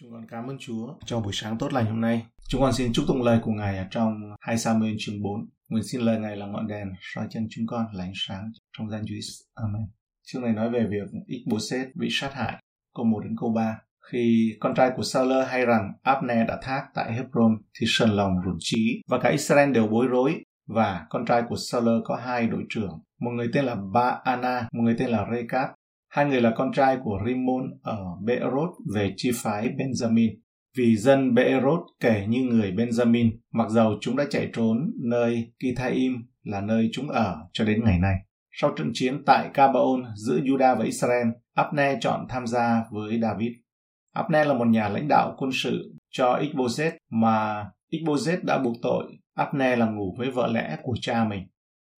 Chúng con cảm ơn Chúa cho buổi sáng tốt lành hôm nay. Chúng con xin chúc tụng lời của Ngài ở trong 2 Samuel chương 4. Nguyện xin lời Ngài là ngọn đèn soi chân chúng con là ánh sáng trong danh Chúa Amen. Chương này nói về việc Ích-bô-sét bị sát hại, câu 1 đến câu 3. Khi con trai của Saul hay rằng Abner đã thác tại Hebron thì sần lòng rủn trí và cả Israel đều bối rối và con trai của Saul có hai đội trưởng, một người tên là Ba-ana, một người tên là Rekab. Hai người là con trai của Rimon ở Beerot về chi phái Benjamin. Vì dân Beerot kể như người Benjamin, mặc dầu chúng đã chạy trốn nơi Kithaim là nơi chúng ở cho đến ngày nay. Sau trận chiến tại Gabaon giữa Judah và Israel, Abner chọn tham gia với David. Abner là một nhà lãnh đạo quân sự cho Ichboset mà Ichboset đã buộc tội Abner là ngủ với vợ lẽ của cha mình.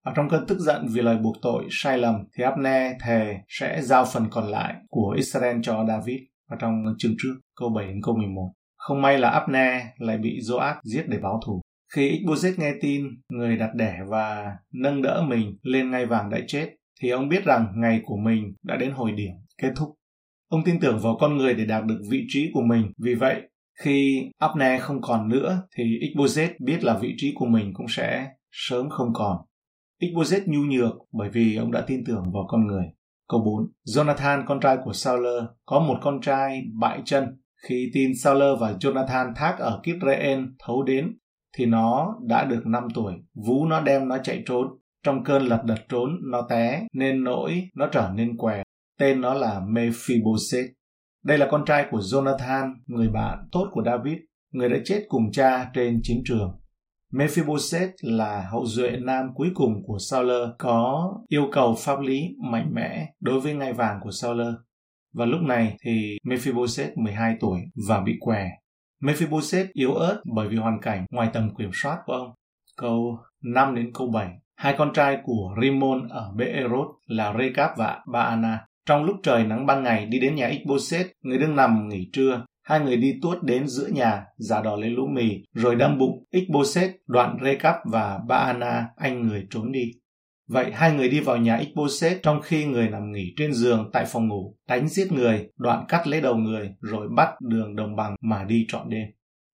Ở trong cơn tức giận vì lời buộc tội sai lầm thì Abner thề sẽ giao phần còn lại của Israel cho David ở trong chương trước câu 7 đến câu 11. Không may là Abner lại bị Joab giết để báo thù. Khi Ichbozet nghe tin người đặt đẻ và nâng đỡ mình lên ngai vàng đã chết thì ông biết rằng ngày của mình đã đến hồi điểm kết thúc. Ông tin tưởng vào con người để đạt được vị trí của mình. Vì vậy, khi Abner không còn nữa thì Ichbozet biết là vị trí của mình cũng sẽ sớm không còn. Ishbosheth nhu nhược bởi vì ông đã tin tưởng vào con người. Câu 4. Jonathan, con trai của Saul, có một con trai bại chân. Khi tin Saul và Jonathan thác ở Kipreen thấu đến, thì nó đã được 5 tuổi. Vú nó đem nó chạy trốn. Trong cơn lật đật trốn, nó té, nên nỗi nó trở nên què. Tên nó là Mephibosheth. Đây là con trai của Jonathan, người bạn tốt của David, người đã chết cùng cha trên chiến trường. Mephibosheth là hậu duệ nam cuối cùng của Saul có yêu cầu pháp lý mạnh mẽ đối với ngai vàng của Saul. Và lúc này thì Mephibosheth 12 tuổi và bị què. Mephibosheth yếu ớt bởi vì hoàn cảnh ngoài tầm kiểm soát của ông. Câu 5 đến câu 7. Hai con trai của Rimon ở Beerot là Rekab và Baana. Trong lúc trời nắng ban ngày đi đến nhà Ichboset, người đang nằm nghỉ trưa, hai người đi tuốt đến giữa nhà, giả đò lấy lũ mì, rồi đâm bụng Ichboset đoạn recap và Baana anh người trốn đi. Vậy hai người đi vào nhà Ichboset trong khi người nằm nghỉ trên giường tại phòng ngủ, đánh giết người, đoạn cắt lấy đầu người, rồi bắt đường đồng bằng mà đi trọn đêm.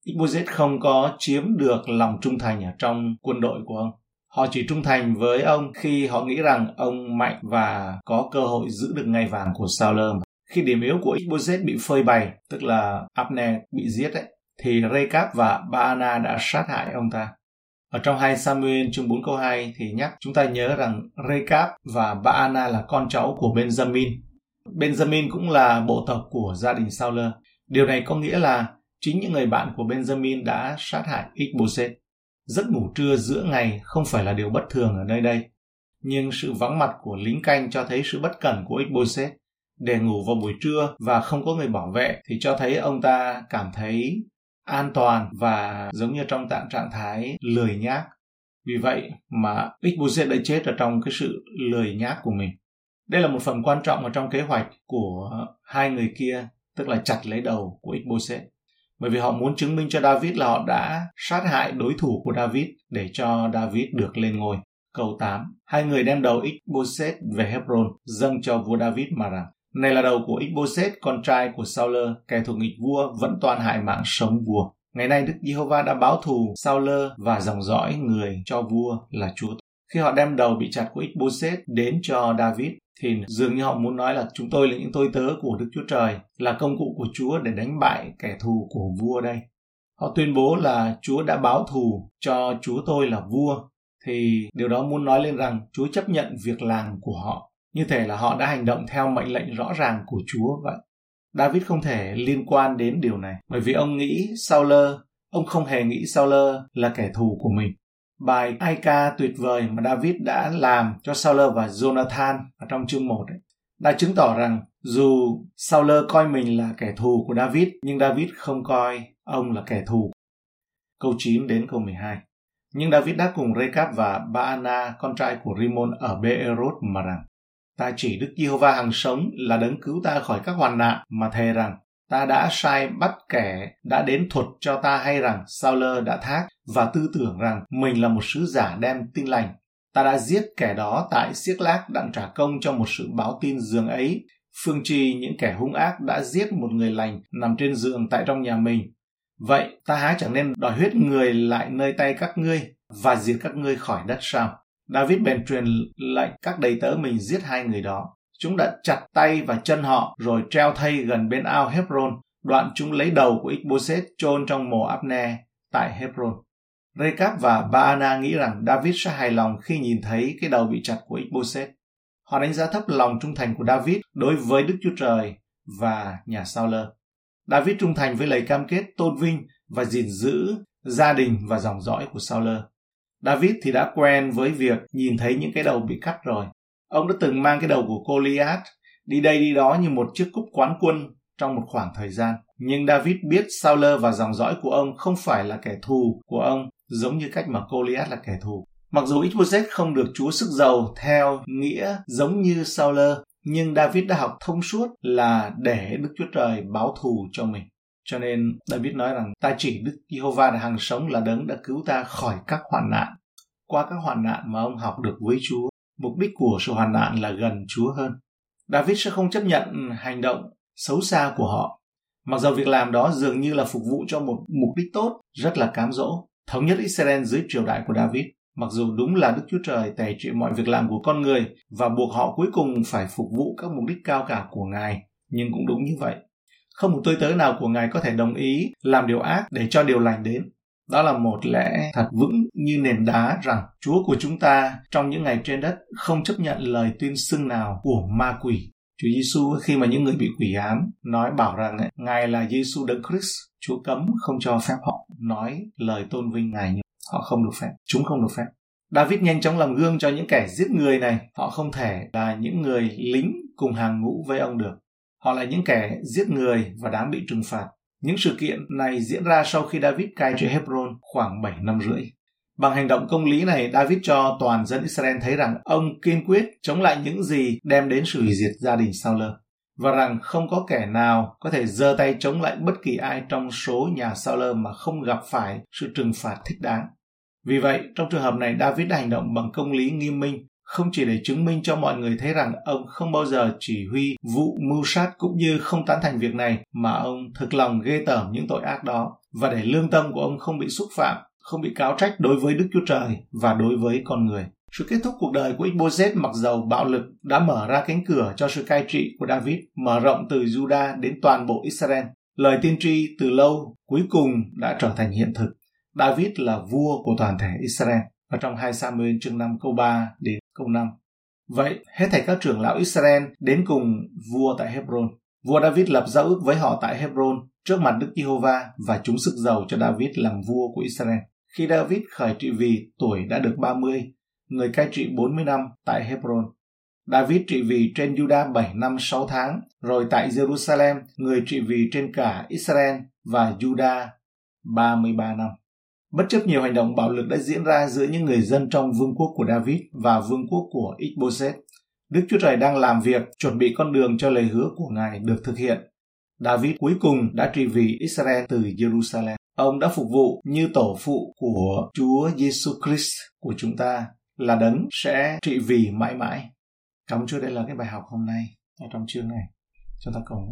Ichboset không có chiếm được lòng trung thành ở trong quân đội của ông. Họ chỉ trung thành với ông khi họ nghĩ rằng ông mạnh và có cơ hội giữ được ngai vàng của Sauler khi điểm yếu của Ichbozet bị phơi bày, tức là Abner bị giết ấy, thì Rekab và Baana đã sát hại ông ta. Ở trong 2 Samuel chương 4 câu 2 thì nhắc chúng ta nhớ rằng Rekab và Baana là con cháu của Benjamin. Benjamin cũng là bộ tộc của gia đình Saul. Điều này có nghĩa là chính những người bạn của Benjamin đã sát hại Ishbosheth. Giấc ngủ trưa giữa ngày không phải là điều bất thường ở nơi đây, nhưng sự vắng mặt của lính canh cho thấy sự bất cẩn của Iboset. Để ngủ vào buổi trưa và không có người bảo vệ thì cho thấy ông ta cảm thấy an toàn và giống như trong tạng trạng thái lười nhác. Vì vậy mà Ibuzet đã chết ở trong cái sự lười nhác của mình. Đây là một phần quan trọng ở trong kế hoạch của hai người kia, tức là chặt lấy đầu của Ibuzet bởi vì họ muốn chứng minh cho David là họ đã sát hại đối thủ của David để cho David được lên ngôi. Câu 8. Hai người đem đầu Ibuzet về Hebron dâng cho vua David mà rằng này là đầu của Iboset, con trai của Sauler, kẻ thù nghịch vua vẫn toàn hại mạng sống vua. Ngày nay Đức Giê-hô-va đã báo thù Sauler và dòng dõi người cho vua là Chúa. Khi họ đem đầu bị chặt của Iboset đến cho David, thì dường như họ muốn nói là chúng tôi là những tôi tớ của Đức Chúa Trời, là công cụ của Chúa để đánh bại kẻ thù của vua đây. Họ tuyên bố là Chúa đã báo thù cho Chúa tôi là vua, thì điều đó muốn nói lên rằng Chúa chấp nhận việc làm của họ. Như thể là họ đã hành động theo mệnh lệnh rõ ràng của Chúa vậy. David không thể liên quan đến điều này, bởi vì ông nghĩ Saul, ông không hề nghĩ Saul là kẻ thù của mình bài ai ca tuyệt vời mà David đã làm cho Saul và Jonathan ở trong chương 1 ấy, đã chứng tỏ rằng dù Saul coi mình là kẻ thù của David nhưng David không coi ông là kẻ thù. Câu 9 đến câu 12. Nhưng David đã cùng Rekab và Baana, con trai của Rimon ở Beerot mà rằng Ta chỉ Đức Giê-hô-va hàng sống là đấng cứu ta khỏi các hoàn nạn, mà thề rằng, ta đã sai bắt kẻ đã đến thuật cho ta hay rằng Saul đã thác và tư tưởng rằng mình là một sứ giả đem tin lành. Ta đã giết kẻ đó tại Siếc Lác đặng trả công cho một sự báo tin giường ấy. phương trì những kẻ hung ác, đã giết một người lành nằm trên giường tại trong nhà mình. Vậy ta há chẳng nên đòi huyết người lại nơi tay các ngươi và diệt các ngươi khỏi đất sao? David bèn truyền lệnh các đầy tớ mình giết hai người đó. Chúng đã chặt tay và chân họ, rồi treo thây gần bên ao Hebron. Đoạn chúng lấy đầu của Ichboset chôn trong mồ Abner tại Hebron. Recap và Baana nghĩ rằng David sẽ hài lòng khi nhìn thấy cái đầu bị chặt của Ichboset. Họ đánh giá thấp lòng trung thành của David đối với Đức Chúa Trời và nhà Sao David trung thành với lời cam kết tôn vinh và gìn giữ gia đình và dòng dõi của Sao David thì đã quen với việc nhìn thấy những cái đầu bị cắt rồi. Ông đã từng mang cái đầu của Goliath đi đây đi đó như một chiếc cúp quán quân trong một khoảng thời gian. Nhưng David biết Saul và dòng dõi của ông không phải là kẻ thù của ông giống như cách mà Goliath là kẻ thù. Mặc dù Ishbosheth không được Chúa sức giàu theo nghĩa giống như Saul, nhưng David đã học thông suốt là để Đức Chúa Trời báo thù cho mình. Cho nên David nói rằng ta chỉ Đức Giê-hô-va là hàng sống là đấng đã cứu ta khỏi các hoạn nạn. Qua các hoạn nạn mà ông học được với Chúa, mục đích của sự hoạn nạn là gần Chúa hơn. David sẽ không chấp nhận hành động xấu xa của họ. Mặc dù việc làm đó dường như là phục vụ cho một mục đích tốt, rất là cám dỗ. Thống nhất Israel dưới triều đại của David. Mặc dù đúng là Đức Chúa Trời tẩy trị mọi việc làm của con người và buộc họ cuối cùng phải phục vụ các mục đích cao cả của Ngài, nhưng cũng đúng như vậy. Không một tôi tớ nào của Ngài có thể đồng ý làm điều ác để cho điều lành đến. Đó là một lẽ thật vững như nền đá rằng Chúa của chúng ta trong những ngày trên đất không chấp nhận lời tuyên xưng nào của ma quỷ. Chúa Giêsu khi mà những người bị quỷ ám nói bảo rằng Ngài là Giêsu đấng Christ, Chúa cấm không cho phép họ nói lời tôn vinh Ngài như họ không được phép, chúng không được phép. David nhanh chóng làm gương cho những kẻ giết người này, họ không thể là những người lính cùng hàng ngũ với ông được. Họ là những kẻ giết người và đáng bị trừng phạt. Những sự kiện này diễn ra sau khi David cai trị Hebron khoảng 7 năm rưỡi. Bằng hành động công lý này, David cho toàn dân Israel thấy rằng ông kiên quyết chống lại những gì đem đến sự hủy diệt gia đình Saul và rằng không có kẻ nào có thể giơ tay chống lại bất kỳ ai trong số nhà Saul mà không gặp phải sự trừng phạt thích đáng. Vì vậy, trong trường hợp này David đã hành động bằng công lý nghiêm minh không chỉ để chứng minh cho mọi người thấy rằng ông không bao giờ chỉ huy vụ mưu sát cũng như không tán thành việc này mà ông thực lòng ghê tởm những tội ác đó và để lương tâm của ông không bị xúc phạm, không bị cáo trách đối với Đức Chúa Trời và đối với con người. Sự kết thúc cuộc đời của Iboset mặc dầu bạo lực đã mở ra cánh cửa cho sự cai trị của David, mở rộng từ Judah đến toàn bộ Israel. Lời tiên tri từ lâu cuối cùng đã trở thành hiện thực. David là vua của toàn thể Israel và trong 2 Samuel chương 5 câu 3 đến câu 5. Vậy, hết thảy các trưởng lão Israel đến cùng vua tại Hebron. Vua David lập giao ước với họ tại Hebron trước mặt Đức Giê-hô-va và chúng sức giàu cho David làm vua của Israel. Khi David khởi trị vì tuổi đã được 30, người cai trị 40 năm tại Hebron. David trị vì trên Judah 7 năm 6 tháng, rồi tại Jerusalem, người trị vì trên cả Israel và Judah 33 năm. Bất chấp nhiều hành động bạo lực đã diễn ra giữa những người dân trong vương quốc của David và vương quốc của Ishbosheth, Đức Chúa Trời đang làm việc chuẩn bị con đường cho lời hứa của Ngài được thực hiện. David cuối cùng đã trị vì Israel từ Jerusalem. Ông đã phục vụ như tổ phụ của Chúa Giêsu Christ của chúng ta là đấng sẽ trị vì mãi mãi. Cảm ơn Chúa đây là cái bài học hôm nay ở trong chương này. Chúng ta cùng